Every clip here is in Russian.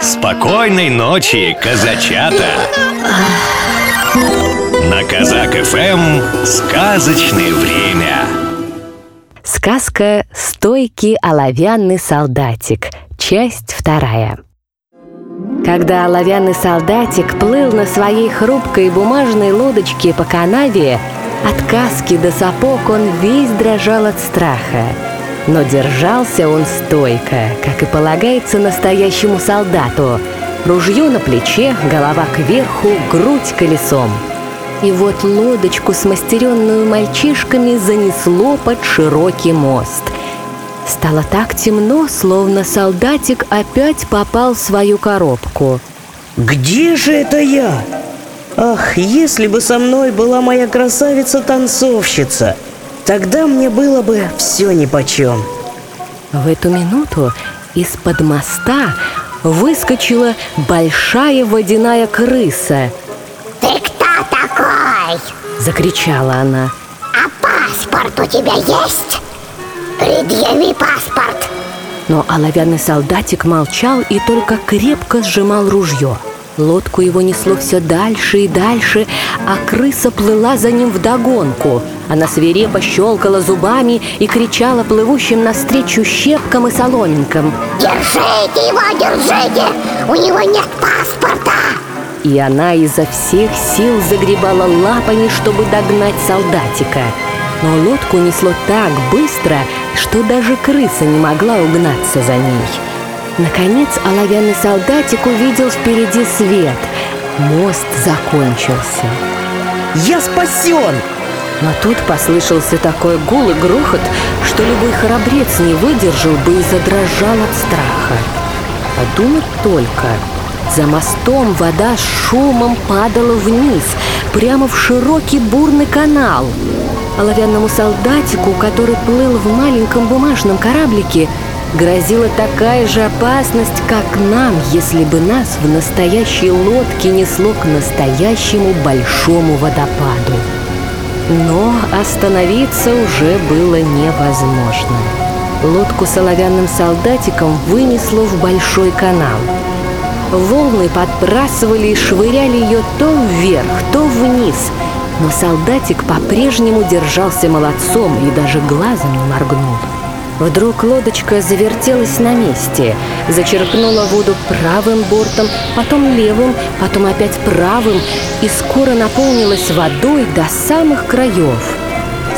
Спокойной ночи, казачата! На Казак ФМ сказочное время. Сказка «Стойкий оловянный солдатик», часть вторая. Когда оловянный солдатик плыл на своей хрупкой бумажной лодочке по канаве, от каски до сапог он весь дрожал от страха. Но держался он стойко, как и полагается настоящему солдату. Ружье на плече, голова кверху, грудь колесом. И вот лодочку, смастеренную мальчишками, занесло под широкий мост. Стало так темно, словно солдатик опять попал в свою коробку. Где же это я? Ах, если бы со мной была моя красавица-танцовщица – Тогда мне было бы все нипочем. В эту минуту из-под моста выскочила большая водяная крыса. Ты кто такой? Закричала она. А паспорт у тебя есть? Предъяви паспорт. Но оловянный солдатик молчал и только крепко сжимал ружье. Лодку его несло все дальше и дальше, а крыса плыла за ним вдогонку. Она свирепо щелкала зубами и кричала плывущим навстречу щепкам и соломинкам. «Держите его, держите! У него нет паспорта!» И она изо всех сил загребала лапами, чтобы догнать солдатика. Но лодку несло так быстро, что даже крыса не могла угнаться за ней. Наконец оловянный солдатик увидел впереди свет. Мост закончился. «Я спасен!» Но тут послышался такой гул и грохот, что любой храбрец не выдержал бы и задрожал от страха. Подумать только, за мостом вода с шумом падала вниз, прямо в широкий бурный канал. Оловянному солдатику, который плыл в маленьком бумажном кораблике, грозила такая же опасность, как нам, если бы нас в настоящей лодке несло к настоящему большому водопаду. Но остановиться уже было невозможно. Лодку с оловянным солдатиком вынесло в большой канал. Волны подбрасывали и швыряли ее то вверх, то вниз. Но солдатик по-прежнему держался молодцом и даже глазом не моргнул. Вдруг лодочка завертелась на месте, зачерпнула воду правым бортом, потом левым, потом опять правым и скоро наполнилась водой до самых краев.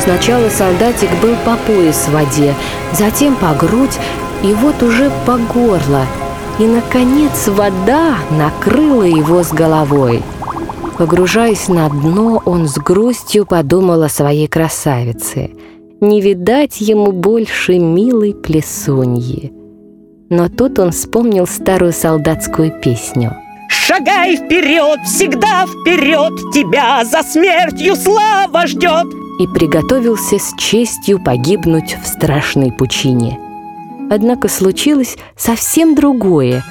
Сначала солдатик был по пояс в воде, затем по грудь и вот уже по горло. И, наконец, вода накрыла его с головой. Погружаясь на дно, он с грустью подумал о своей красавице – не видать ему больше милой плесуньи. Но тут он вспомнил старую солдатскую песню. «Шагай вперед, всегда вперед, тебя за смертью слава ждет!» И приготовился с честью погибнуть в страшной пучине. Однако случилось совсем другое.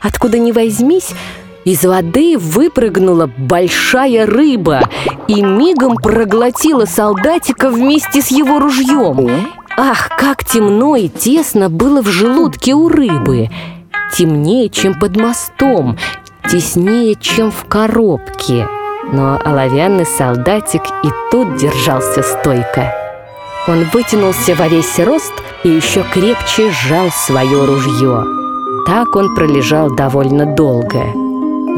Откуда ни возьмись, из воды выпрыгнула большая рыба и мигом проглотила солдатика вместе с его ружьем. Ах, как темно и тесно было в желудке у рыбы! Темнее, чем под мостом, теснее, чем в коробке. Но оловянный солдатик и тут держался стойко. Он вытянулся во весь рост и еще крепче сжал свое ружье. Так он пролежал довольно долго.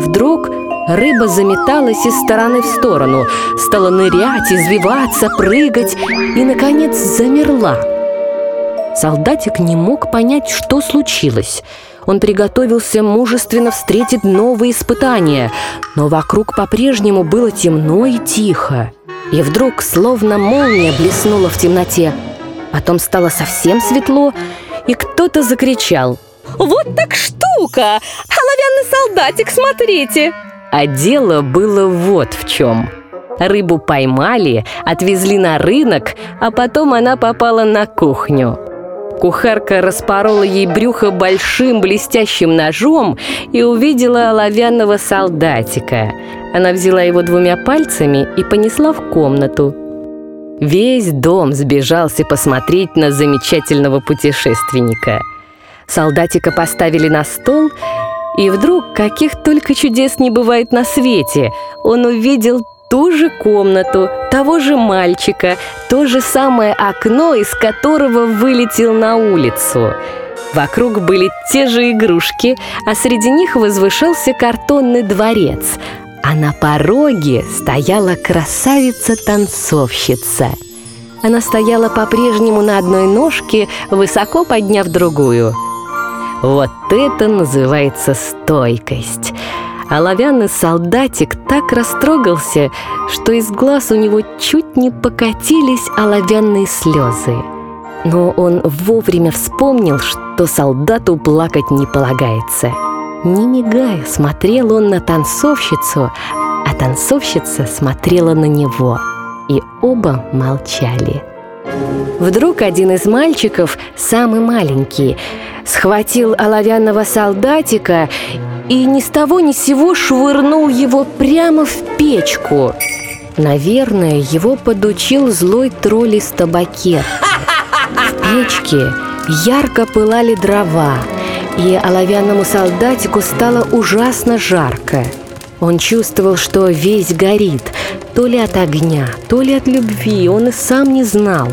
Вдруг рыба заметалась из стороны в сторону, стала нырять, извиваться, прыгать и, наконец, замерла. Солдатик не мог понять, что случилось. Он приготовился мужественно встретить новые испытания, но вокруг по-прежнему было темно и тихо. И вдруг, словно молния, блеснула в темноте. Потом стало совсем светло, и кто-то закричал – вот так штука! Оловянный солдатик, смотрите!» А дело было вот в чем. Рыбу поймали, отвезли на рынок, а потом она попала на кухню. Кухарка распорола ей брюхо большим блестящим ножом и увидела оловянного солдатика. Она взяла его двумя пальцами и понесла в комнату. Весь дом сбежался посмотреть на замечательного путешественника – Солдатика поставили на стол, И вдруг, каких только чудес не бывает на свете, он увидел ту же комнату, того же мальчика, то же самое окно, из которого вылетел на улицу. Вокруг были те же игрушки, а среди них возвышался картонный дворец, а на пороге стояла красавица-танцовщица. Она стояла по-прежнему на одной ножке, высоко подняв другую. Вот это называется стойкость. Оловянный солдатик так растрогался, что из глаз у него чуть не покатились оловянные слезы. Но он вовремя вспомнил, что солдату плакать не полагается. Не мигая, смотрел он на танцовщицу, а танцовщица смотрела на него. И оба молчали. Вдруг один из мальчиков, самый маленький, схватил оловянного солдатика и ни с того ни с сего швырнул его прямо в печку. Наверное, его подучил злой тролль из табакерки. В печке ярко пылали дрова, и оловянному солдатику стало ужасно жарко. Он чувствовал, что весь горит, то ли от огня, то ли от любви, он и сам не знал.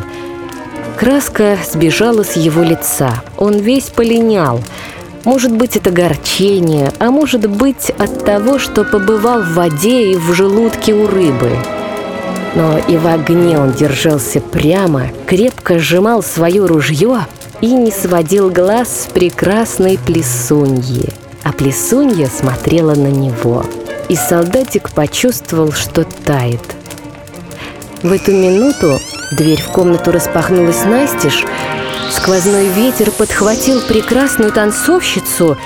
Краска сбежала с его лица, он весь полинял. Может быть, это горчение, а может быть, от того, что побывал в воде и в желудке у рыбы. Но и в огне он держался прямо, крепко сжимал свое ружье и не сводил глаз с прекрасной плесуньи. А плесунья смотрела на него. И солдатик почувствовал, что тает. В эту минуту дверь в комнату распахнулась настежь, сквозной ветер подхватил прекрасную танцовщицу,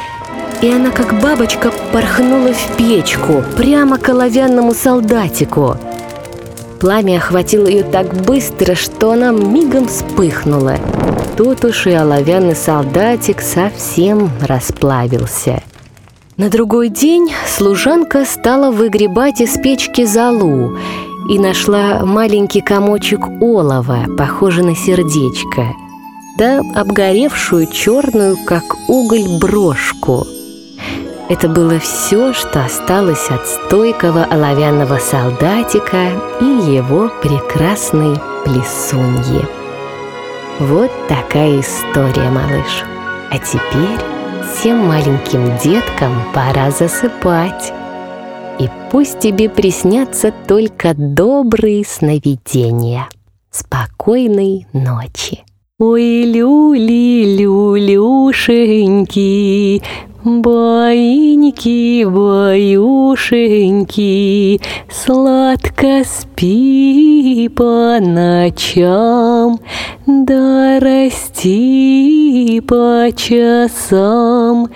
и она, как бабочка, порхнула в печку, прямо к оловянному солдатику – Пламя охватило ее так быстро, что она мигом вспыхнула. Тут уж и оловянный солдатик совсем расплавился. На другой день служанка стала выгребать из печки золу и нашла маленький комочек олова, похожий на сердечко, да обгоревшую черную, как уголь, брошку – это было все, что осталось от стойкого оловянного солдатика и его прекрасной плесуньи. Вот такая история, малыш. А теперь всем маленьким деткам пора засыпать. И пусть тебе приснятся только добрые сновидения. Спокойной ночи. Ой, люли, люлюшеньки, Баиньки, баюшеньки, Сладко спи по ночам, Да расти по часам.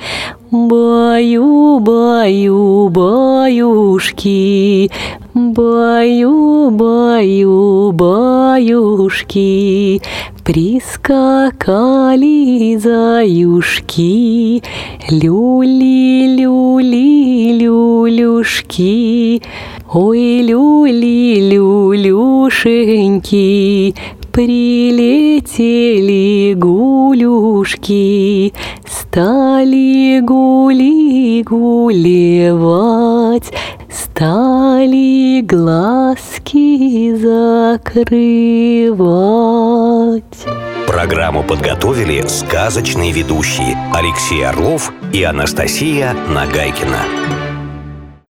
Баю, баю, баюшки, Баю, баю, баюшки, Прискакали заюшки, Люли, люли, люлюшки, Ой, люли, люлюшеньки, Прилетели гулюшки, Стали гули гулевать, Стали глазки закрывать. Программу подготовили сказочные ведущие Алексей Орлов и Анастасия Нагайкина.